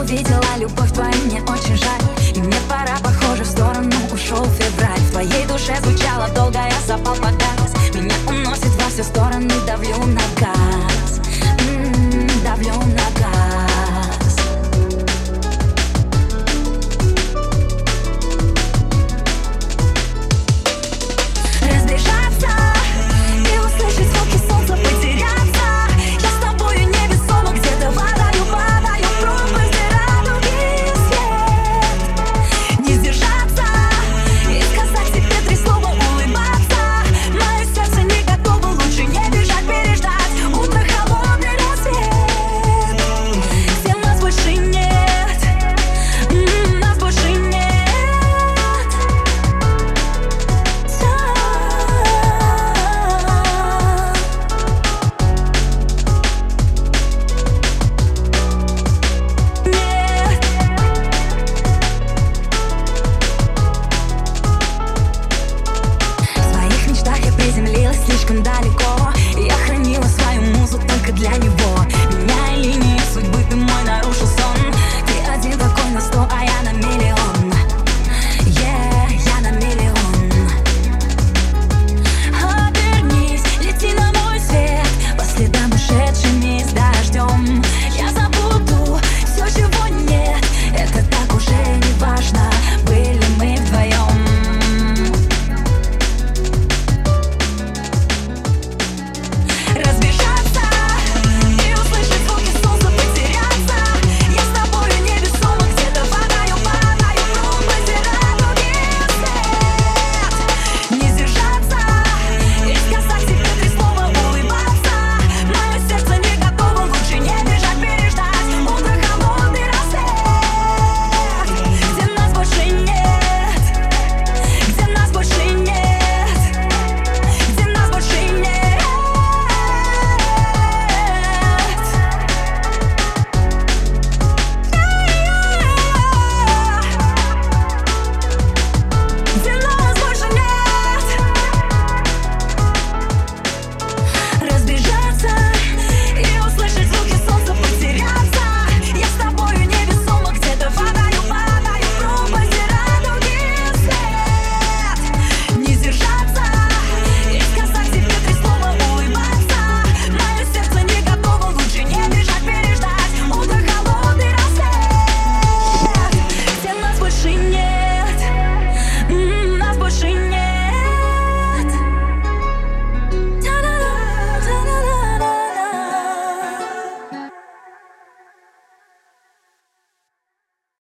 увидела любовь твою, мне очень жаль. И мне пора, похоже, в сторону ушел февраль. В твоей душе звучало долго, я запал пока слишком далеко.